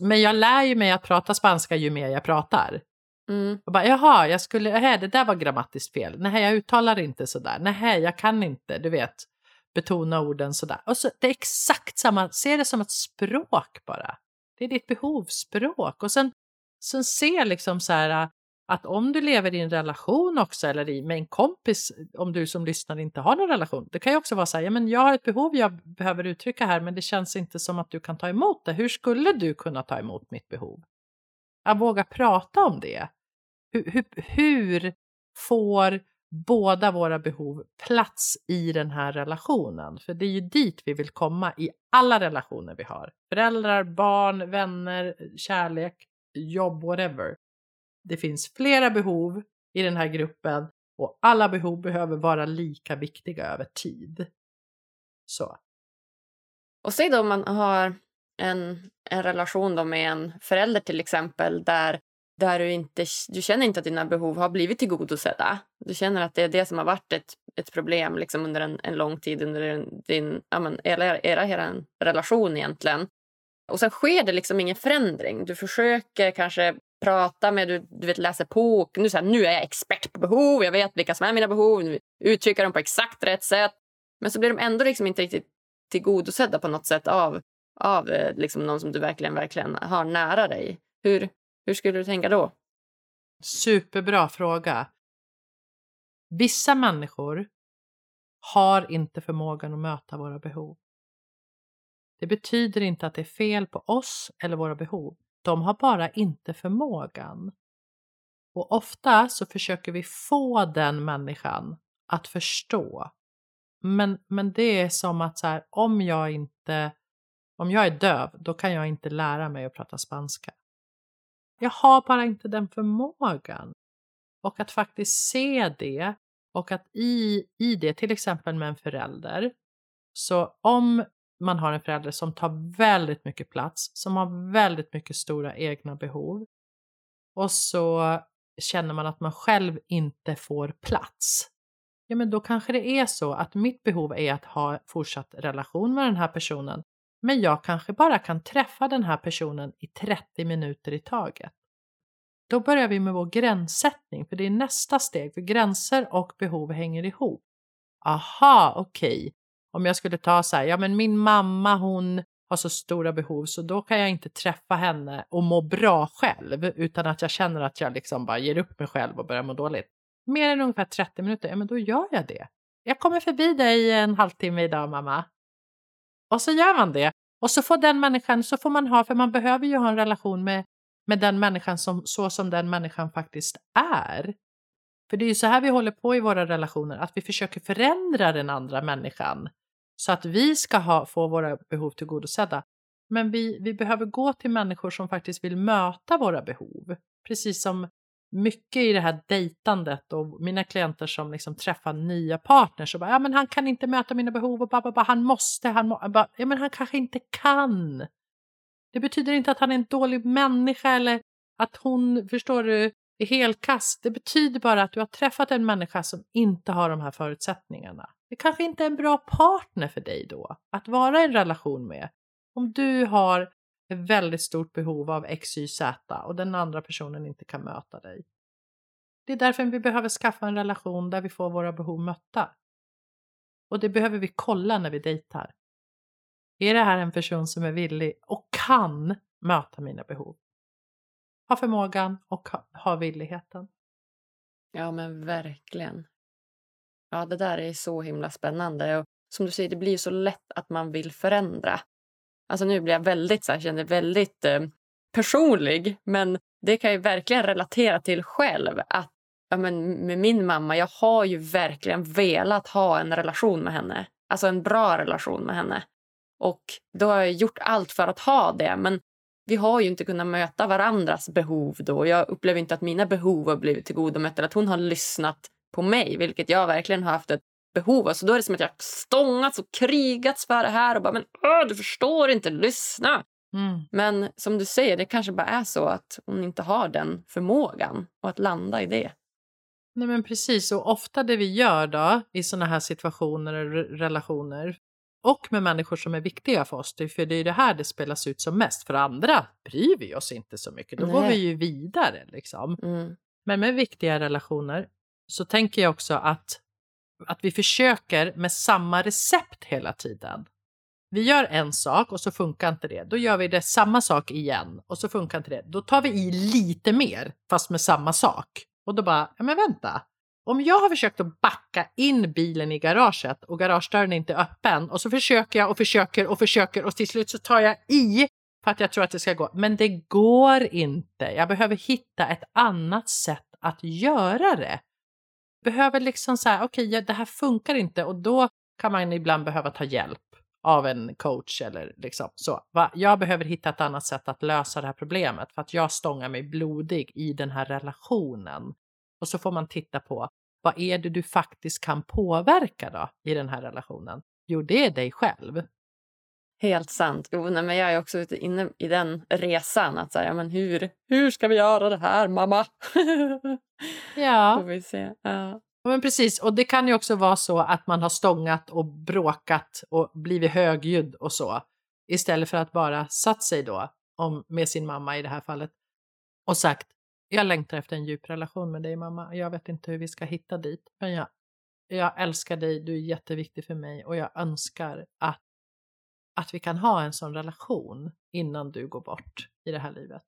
men jag lär ju mig att prata spanska ju mer jag pratar. Mm. Och bara, Jaha, jag skulle, aha, det där var grammatiskt fel. Nej, jag uttalar inte sådär. Nej, jag kan inte, du vet, betona orden sådär. Och så, det är exakt samma, se det som ett språk bara. Det är ditt behovsspråk. Och sen, sen se liksom så här äh, att om du lever i en relation också eller i, med en kompis, om du som lyssnar inte har någon relation, det kan ju också vara så här, ja men jag har ett behov jag behöver uttrycka här men det känns inte som att du kan ta emot det. Hur skulle du kunna ta emot mitt behov? Att våga prata om det. Hur, hur, hur får båda våra behov plats i den här relationen? För det är ju dit vi vill komma i alla relationer vi har. Föräldrar, barn, vänner, kärlek, jobb, whatever. Det finns flera behov i den här gruppen och alla behov behöver vara lika viktiga över tid. Så. Och säg då om man har en, en relation då med en förälder till exempel där, där du, inte, du känner inte att dina behov har blivit tillgodosedda. Du känner att det är det som har varit ett, ett problem liksom under en, en lång tid under din, ja, men, era, era, era relation egentligen. Och sen sker det liksom ingen förändring. Du försöker kanske prata med, du, du vet läser på. Nu, så här, nu är jag expert på behov, jag vet vilka som är mina behov, uttrycker dem på exakt rätt sätt. Men så blir de ändå liksom inte riktigt tillgodosedda på något sätt av, av eh, liksom någon som du verkligen, verkligen har nära dig. Hur, hur skulle du tänka då? Superbra fråga. Vissa människor har inte förmågan att möta våra behov. Det betyder inte att det är fel på oss eller våra behov. De har bara inte förmågan. Och ofta så försöker vi få den människan att förstå. Men, men det är som att så här, om jag inte om jag är döv, då kan jag inte lära mig att prata spanska. Jag har bara inte den förmågan. Och att faktiskt se det och att i, i det, till exempel med en förälder, så om man har en förälder som tar väldigt mycket plats, som har väldigt mycket stora egna behov. Och så känner man att man själv inte får plats. Ja, men då kanske det är så att mitt behov är att ha fortsatt relation med den här personen. Men jag kanske bara kan träffa den här personen i 30 minuter i taget. Då börjar vi med vår gränssättning, för det är nästa steg, för gränser och behov hänger ihop. Aha, okej, okay om jag skulle ta så här, ja men min mamma hon har så stora behov så då kan jag inte träffa henne och må bra själv utan att jag känner att jag liksom bara ger upp mig själv och börjar må dåligt. Mer än ungefär 30 minuter, ja men då gör jag det. Jag kommer förbi dig en halvtimme idag mamma. Och så gör man det. Och så får den människan, så får man ha, för man behöver ju ha en relation med, med den människan som, så som den människan faktiskt är. För det är ju så här vi håller på i våra relationer, att vi försöker förändra den andra människan så att vi ska ha, få våra behov tillgodosedda. Men vi, vi behöver gå till människor som faktiskt vill möta våra behov. Precis som mycket i det här dejtandet och mina klienter som liksom träffar nya partners och bara, ja men han kan inte möta mina behov och bara, bara han måste, han må, bara, ja men han kanske inte kan. Det betyder inte att han är en dålig människa eller att hon, förstår du, är helkast. Det betyder bara att du har träffat en människa som inte har de här förutsättningarna. Det kanske inte är en bra partner för dig då att vara i en relation med. Om du har ett väldigt stort behov av X, Y, Z och den andra personen inte kan möta dig. Det är därför vi behöver skaffa en relation där vi får våra behov mötta. Och det behöver vi kolla när vi dejtar. Är det här en person som är villig och kan möta mina behov? Har förmågan och har villigheten. Ja, men verkligen. Ja, det där är så himla spännande. Och som du säger, det blir så lätt att man vill förändra. Alltså nu blir jag väldigt, så här, känner väldigt eh, personlig, men det kan jag verkligen relatera till själv. Att ja, men med min mamma, jag har ju verkligen velat ha en relation med henne. Alltså en bra relation med henne. Och då har jag gjort allt för att ha det. Men vi har ju inte kunnat möta varandras behov då. Jag upplever inte att mina behov har blivit tillgodomötta. eller att hon har lyssnat på mig, vilket jag verkligen har haft ett behov av. Så då är det som att jag stångats och krigats för det här och bara men åh, du förstår inte, lyssna. Mm. Men som du säger, det kanske bara är så att hon inte har den förmågan och att landa i det. Nej men precis, och ofta det vi gör då i sådana här situationer och relationer och med människor som är viktiga för oss, för det är det här det spelas ut som mest. För andra bryr vi oss inte så mycket, då Nej. går vi ju vidare liksom. Mm. Men med viktiga relationer så tänker jag också att, att vi försöker med samma recept hela tiden. Vi gör en sak och så funkar inte det. Då gör vi det samma sak igen och så funkar inte det. Då tar vi i lite mer fast med samma sak. Och då bara, ja men vänta. Om jag har försökt att backa in bilen i garaget och garagedörren är inte öppen och så försöker jag och försöker och försöker och till slut så tar jag i för att jag tror att det ska gå. Men det går inte. Jag behöver hitta ett annat sätt att göra det. Behöver liksom så här, okej, okay, det här funkar inte och då kan man ibland behöva ta hjälp av en coach eller liksom så. Va? Jag behöver hitta ett annat sätt att lösa det här problemet för att jag stångar mig blodig i den här relationen. Och så får man titta på vad är det du faktiskt kan påverka då i den här relationen? Jo, det är dig själv. Helt sant. Jo, nej, men jag är också inne i den resan. Att säga, men hur, hur ska vi göra det här, mamma? ja. Får vi se. Ja. Men precis, och det kan ju också vara så att man har stångat och bråkat och blivit högljudd och så. Istället för att bara satt sig då om, med sin mamma i det här fallet och sagt jag längtar efter en djup relation med dig mamma. Jag vet inte hur vi ska hitta dit, men jag, jag älskar dig, du är jätteviktig för mig och jag önskar att, att vi kan ha en sån relation innan du går bort i det här livet.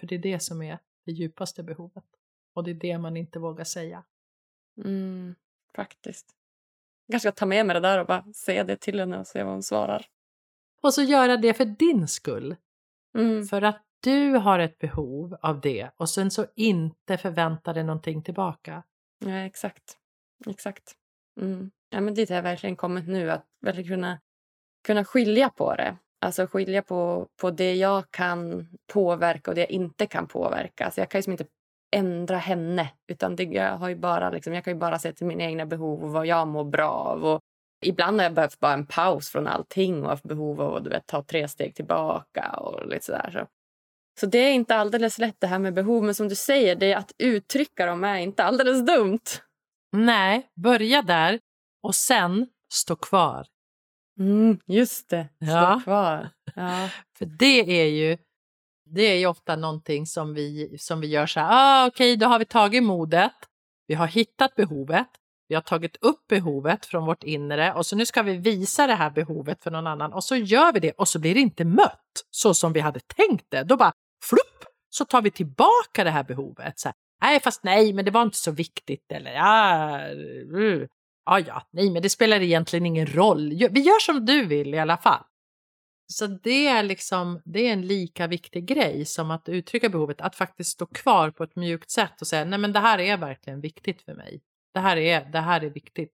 För det är det som är det djupaste behovet och det är det man inte vågar säga. Mm, faktiskt. Jag kanske ska ta med mig det där och bara säga det till henne och se vad hon svarar. Och så göra det för din skull. Mm. För att du har ett behov av det och sen så inte förvänta dig någonting tillbaka. Ja, exakt. Exakt. Mm. Ja, men dit har jag verkligen kommit nu, att verkligen kunna, kunna skilja på det. Alltså skilja på, på det jag kan påverka och det jag inte kan påverka. Alltså jag kan ju inte ändra henne. Utan det, jag, har ju bara, liksom, jag kan ju bara se till mina egna behov och vad jag mår bra av. Och ibland har jag behövt bara en paus från allting och haft behov av att du vet, ta tre steg tillbaka. och lite sådär. Så. så det är inte alldeles lätt det här med behov. Men som du säger, det att uttrycka dem är inte alldeles dumt. Nej, börja där och sen stå kvar. Mm, just det, stå ja. kvar. Ja. För det är ju det är ju ofta någonting som vi, som vi gör så här, ah, okej, okay, då har vi tagit modet, vi har hittat behovet, vi har tagit upp behovet från vårt inre och så nu ska vi visa det här behovet för någon annan och så gör vi det och så blir det inte mött så som vi hade tänkt det. Då bara flupp så tar vi tillbaka det här behovet. Så här, nej, fast nej, men det var inte så viktigt eller ja, uh, ja, ja, nej, men det spelar egentligen ingen roll. Vi gör som du vill i alla fall. Så det är liksom, det är en lika viktig grej som att uttrycka behovet, att faktiskt stå kvar på ett mjukt sätt och säga nej men det här är verkligen viktigt för mig. Det här är, det här är viktigt.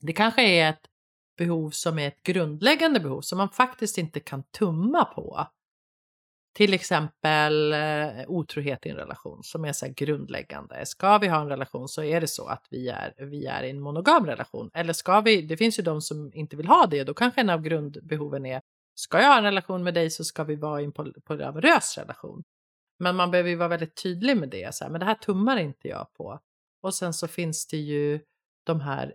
Det kanske är ett behov som är ett grundläggande behov som man faktiskt inte kan tumma på. Till exempel eh, otrohet i en relation som är så grundläggande. Ska vi ha en relation så är det så att vi är, vi är i en monogam relation. Eller ska vi, det finns ju de som inte vill ha det, då kanske en av grundbehoven är ska jag ha en relation med dig så ska vi vara i en polyamorös relation. Men man behöver ju vara väldigt tydlig med det. Så här, men det här tummar inte jag på. Och sen så finns det ju de här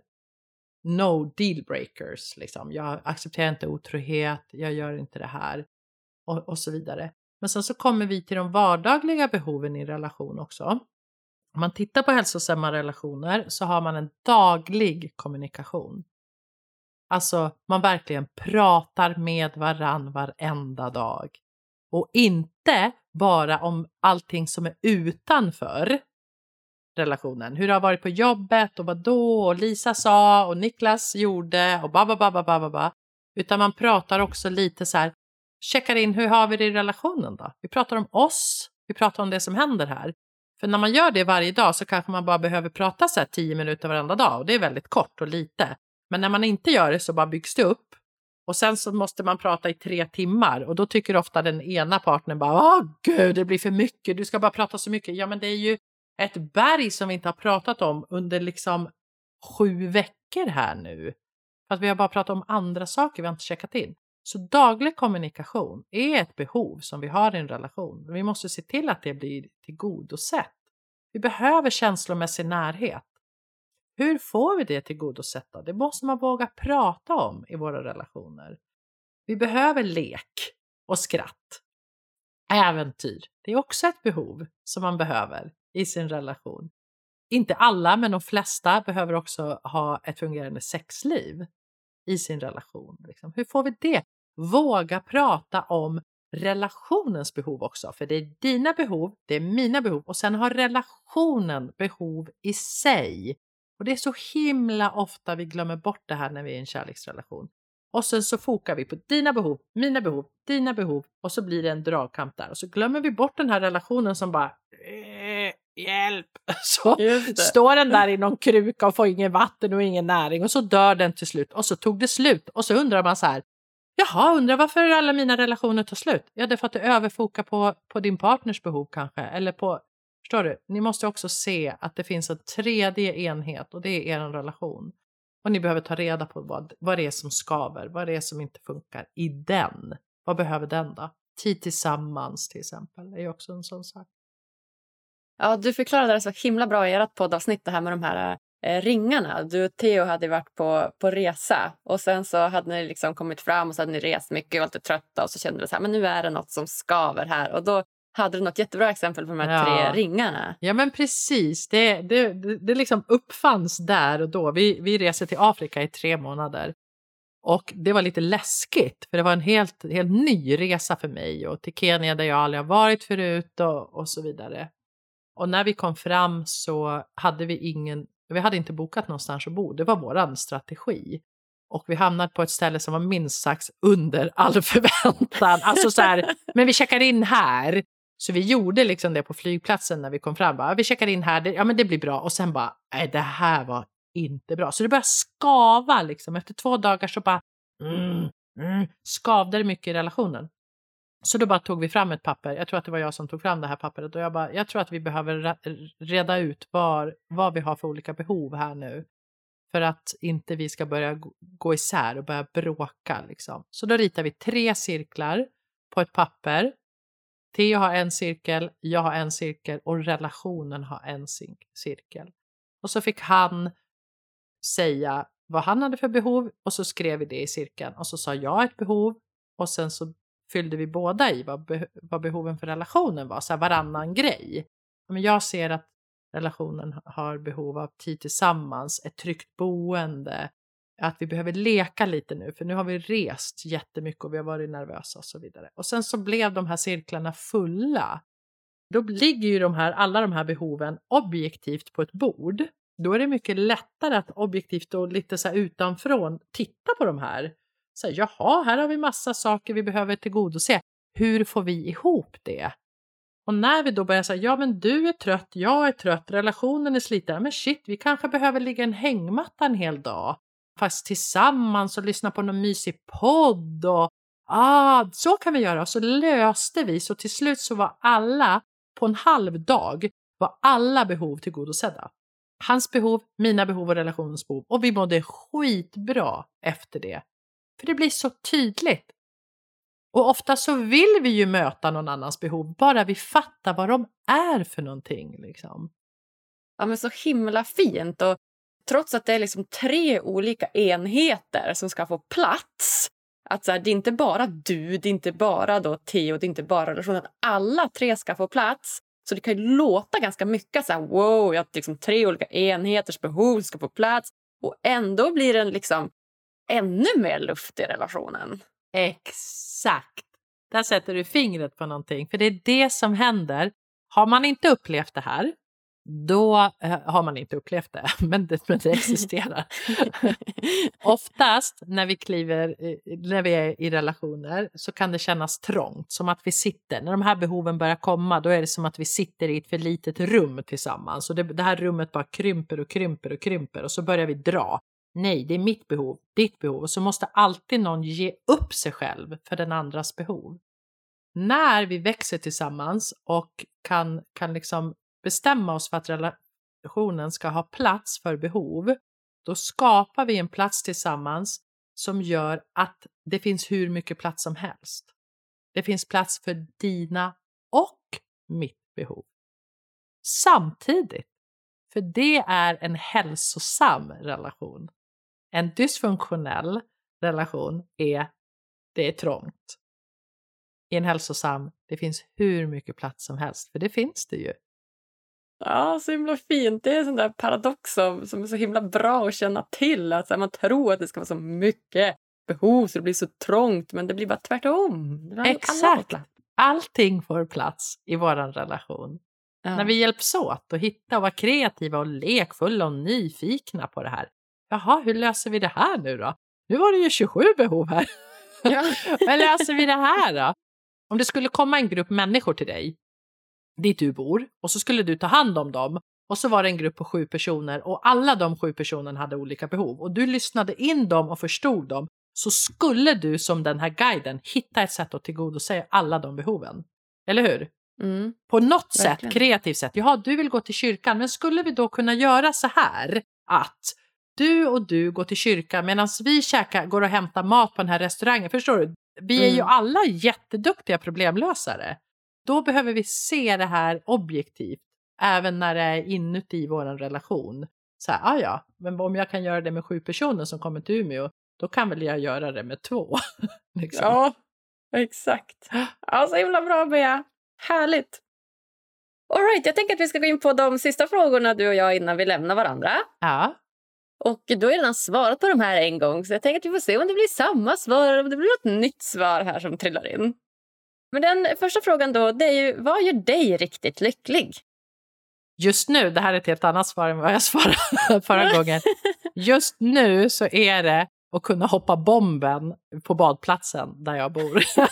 no deal breakers. Liksom. Jag accepterar inte otrohet, jag gör inte det här och, och så vidare. Men sen så kommer vi till de vardagliga behoven i relation också. Om man tittar på hälsosamma relationer så har man en daglig kommunikation. Alltså man verkligen pratar med varann varenda dag. Och inte bara om allting som är utanför relationen. Hur det har varit på jobbet och vad då och Lisa sa och Niklas gjorde och ba ba ba ba ba ba. Utan man pratar också lite så här, checkar in hur har vi det i relationen då? Vi pratar om oss, vi pratar om det som händer här. För när man gör det varje dag så kanske man bara behöver prata så här tio minuter varenda dag och det är väldigt kort och lite. Men när man inte gör det så bara byggs det upp och sen så måste man prata i tre timmar och då tycker ofta den ena partnern bara åh gud det blir för mycket, du ska bara prata så mycket. Ja men det är ju ett berg som vi inte har pratat om under liksom sju veckor här nu. För att vi har bara pratat om andra saker vi har inte checkat in. Så daglig kommunikation är ett behov som vi har i en relation. Vi måste se till att det blir tillgodosett. Vi behöver känslomässig närhet. Hur får vi det tillgodosett då? Det måste man våga prata om i våra relationer. Vi behöver lek och skratt. Äventyr, det är också ett behov som man behöver i sin relation. Inte alla, men de flesta behöver också ha ett fungerande sexliv i sin relation. Liksom. Hur får vi det? Våga prata om relationens behov också, för det är dina behov, det är mina behov och sen har relationen behov i sig. Och det är så himla ofta vi glömmer bort det här när vi är i en kärleksrelation. Och sen så fokar vi på dina behov, mina behov, dina behov och så blir det en dragkamp där och så glömmer vi bort den här relationen som bara eh, hjälp! Så står den där i någon kruka och får ingen vatten och ingen näring och så dör den till slut och så tog det slut och så undrar man så här Jaha, undrar varför alla mina relationer tar slut? Ja, det är för att du överfokar på, på din partners behov kanske eller på Förstår du? Ni måste också se att det finns en tredje enhet och det är er relation. Och ni behöver ta reda på vad, vad det är som skaver, vad det är som inte funkar i den. Vad behöver den då? Tid tillsammans till exempel är ju också en sån sak. Ja, du förklarade det så himla bra i ert poddavsnitt det här med de här ringarna. Du och Theo hade varit på, på resa och sen så hade ni liksom kommit fram och så hade ni rest mycket och var lite trötta och så kände du så här, men nu är det något som skaver här och då hade du något jättebra exempel på de här ja. tre ringarna? Ja men precis, det, det, det, det liksom uppfanns där och då. Vi, vi reser till Afrika i tre månader. Och det var lite läskigt för det var en helt, helt ny resa för mig och till Kenya där jag aldrig har varit förut och, och så vidare. Och när vi kom fram så hade vi ingen, vi hade inte bokat någonstans att bo, det var vår strategi. Och vi hamnade på ett ställe som var minst sagt under all förväntan. Alltså så här, men vi checkar in här så vi gjorde liksom det på flygplatsen när vi kom fram. Bara, vi checkar in här, det, ja men det blir bra. Och sen bara, nej det här var inte bra. Så det började skava liksom. Efter två dagar så bara mm, mm, skavde det mycket i relationen. Så då bara tog vi fram ett papper. Jag tror att det var jag som tog fram det här pappret och jag bara, jag tror att vi behöver reda ut var, vad vi har för olika behov här nu. För att inte vi ska börja gå isär och börja bråka liksom. Så då ritar vi tre cirklar på ett papper Theo har en cirkel, jag har en cirkel och relationen har en cirkel. Och så fick han säga vad han hade för behov och så skrev vi det i cirkeln och så sa jag ett behov och sen så fyllde vi båda i vad, be vad behoven för relationen var, så här varannan grej. Men jag ser att relationen har behov av tid tillsammans, ett tryggt boende, att vi behöver leka lite nu för nu har vi rest jättemycket och vi har varit nervösa och så vidare. Och sen så blev de här cirklarna fulla. Då ligger ju de här, alla de här behoven objektivt på ett bord. Då är det mycket lättare att objektivt och lite så här utanfrån titta på de här. Så här, Jaha, här har vi massa saker vi behöver tillgodose. Hur får vi ihop det? Och när vi då börjar säga, ja men du är trött, jag är trött, relationen är sliten, men shit, vi kanske behöver ligga en hängmatta en hel dag fast tillsammans och lyssna på någon mysig podd och ah, så kan vi göra. Och så löste vi, så till slut så var alla på en halv dag var alla behov tillgodosedda. Hans behov, mina behov och relationens behov. Och vi mådde skitbra efter det. För det blir så tydligt. Och ofta så vill vi ju möta någon annans behov, bara vi fattar vad de är för någonting. Liksom. Ja, men så himla fint. Och trots att det är liksom tre olika enheter som ska få plats att så här, det är inte bara du, det är inte bara då Theo, det är inte bara relationen. Alla tre ska få plats. Så det kan ju låta ganska mycket så här, wow, att liksom tre olika enheters behov ska få plats. Och ändå blir den liksom ännu mer luft i relationen. Exakt. Där sätter du fingret på någonting. För det är det som händer. Har man inte upplevt det här då eh, har man inte upplevt det, men det, men det existerar. Oftast när vi kliver, när vi är i relationer så kan det kännas trångt, som att vi sitter, när de här behoven börjar komma, då är det som att vi sitter i ett för litet rum tillsammans och det, det här rummet bara krymper och krymper och krymper och så börjar vi dra. Nej, det är mitt behov, ditt behov och så måste alltid någon ge upp sig själv för den andras behov. När vi växer tillsammans och kan, kan liksom bestämma oss för att relationen ska ha plats för behov, då skapar vi en plats tillsammans som gör att det finns hur mycket plats som helst. Det finns plats för dina och mitt behov. Samtidigt, för det är en hälsosam relation. En dysfunktionell relation är, det är trångt. I en hälsosam, det finns hur mycket plats som helst, för det finns det ju. Ja, så himla fint. Det är en sån där paradox som, som är så himla bra att känna till. Att här, man tror att det ska vara så mycket behov så det blir så trångt, men det blir bara tvärtom. Exakt! Allting får plats i vår relation. Ja. När vi hjälps åt att hitta och vara kreativa och lekfulla och nyfikna på det här. Jaha, hur löser vi det här nu då? Nu var det ju 27 behov här. Ja. Löser vi det här då? Om det skulle komma en grupp människor till dig dit du bor och så skulle du ta hand om dem och så var det en grupp på sju personer och alla de sju personerna hade olika behov och du lyssnade in dem och förstod dem så skulle du som den här guiden hitta ett sätt att tillgodose alla de behoven. Eller hur? Mm. På något Verkligen. sätt, kreativt sätt. Jaha, du vill gå till kyrkan, men skulle vi då kunna göra så här att du och du går till kyrkan medan vi käkar, går och hämtar mat på den här restaurangen. Förstår du? Vi är mm. ju alla jätteduktiga problemlösare. Då behöver vi se det här objektivt, även när det är inuti vår relation. Så här, ah ja, men om jag kan göra det med sju personer som kommer till Umeå, då kan väl jag göra det med två. liksom. Ja, exakt. Ja, så himla bra Bea. Härligt. All right, jag tänker att vi ska gå in på de sista frågorna du och jag innan vi lämnar varandra. Ja. Och du har redan svarat på de här en gång så jag tänker att vi får se om det blir samma svar eller om det blir något nytt svar här som trillar in. Men den första frågan då, det är ju vad gör dig riktigt lycklig? Just nu, det här är ett helt annat svar än vad jag svarade förra gången. Just nu så är det att kunna hoppa bomben på badplatsen där jag bor.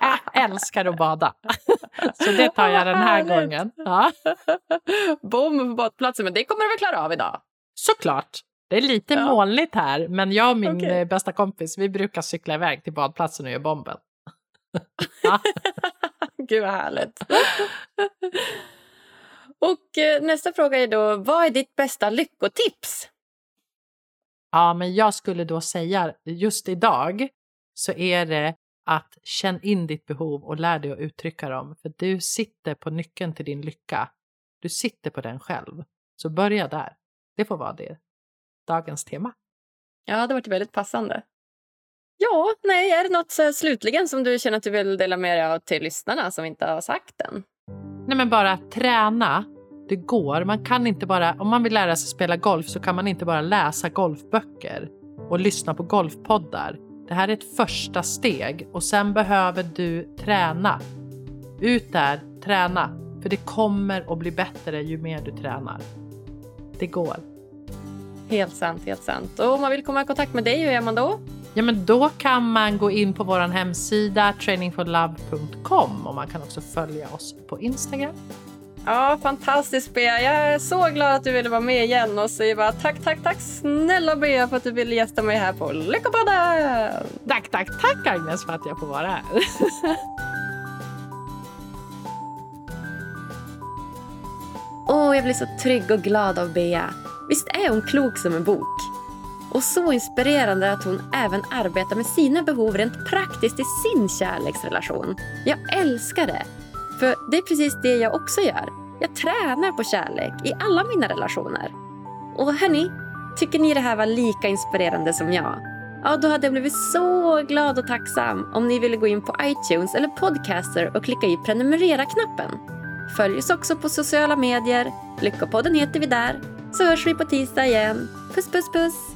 jag älskar att bada. Så det tar jag den här gången. Ja. Bomben på badplatsen, men det kommer du väl klara av idag? Såklart. Det är lite ja. molnigt här, men jag och min okay. bästa kompis vi brukar cykla iväg till badplatsen och göra bomben. Gud vad härligt. och eh, nästa fråga är då, vad är ditt bästa lyckotips? Ja, men jag skulle då säga just idag så är det att känn in ditt behov och lär dig att uttrycka dem. För du sitter på nyckeln till din lycka. Du sitter på den själv. Så börja där. Det får vara det. Dagens tema. Ja, det varit väldigt passande. Ja, nej, är det något slutligen som du känner att du vill dela med dig av till lyssnarna som inte har sagt än? Nej, men bara träna. Det går. Man kan inte bara, om man vill lära sig spela golf så kan man inte bara läsa golfböcker och lyssna på golfpoddar. Det här är ett första steg och sen behöver du träna. Ut där, träna. För det kommer att bli bättre ju mer du tränar. Det går. Helt sant, helt sant. Och om man vill komma i kontakt med dig, hur gör man då? Ja, men då kan man gå in på vår hemsida trainingforlove.com och man kan också följa oss på Instagram. Ja, fantastiskt Bea. Jag är så glad att du ville vara med igen och säger bara tack, tack, tack snälla Bea för att du ville gästa mig här på Lyckopodden. Tack, tack, tack Agnes för att jag får vara här. Åh, oh, jag blir så trygg och glad av Bea. Visst är hon klok som en bok? Och så inspirerande att hon även arbetar med sina behov rent praktiskt i sin kärleksrelation. Jag älskar det! För det är precis det jag också gör. Jag tränar på kärlek i alla mina relationer. Och hörni, tycker ni det här var lika inspirerande som jag? Ja, då hade jag blivit så glad och tacksam om ni ville gå in på iTunes eller Podcaster och klicka i prenumerera-knappen. Följ oss också på sociala medier. Lyckopodden heter vi där. Så hörs vi på tisdag igen. Puss, puss, puss!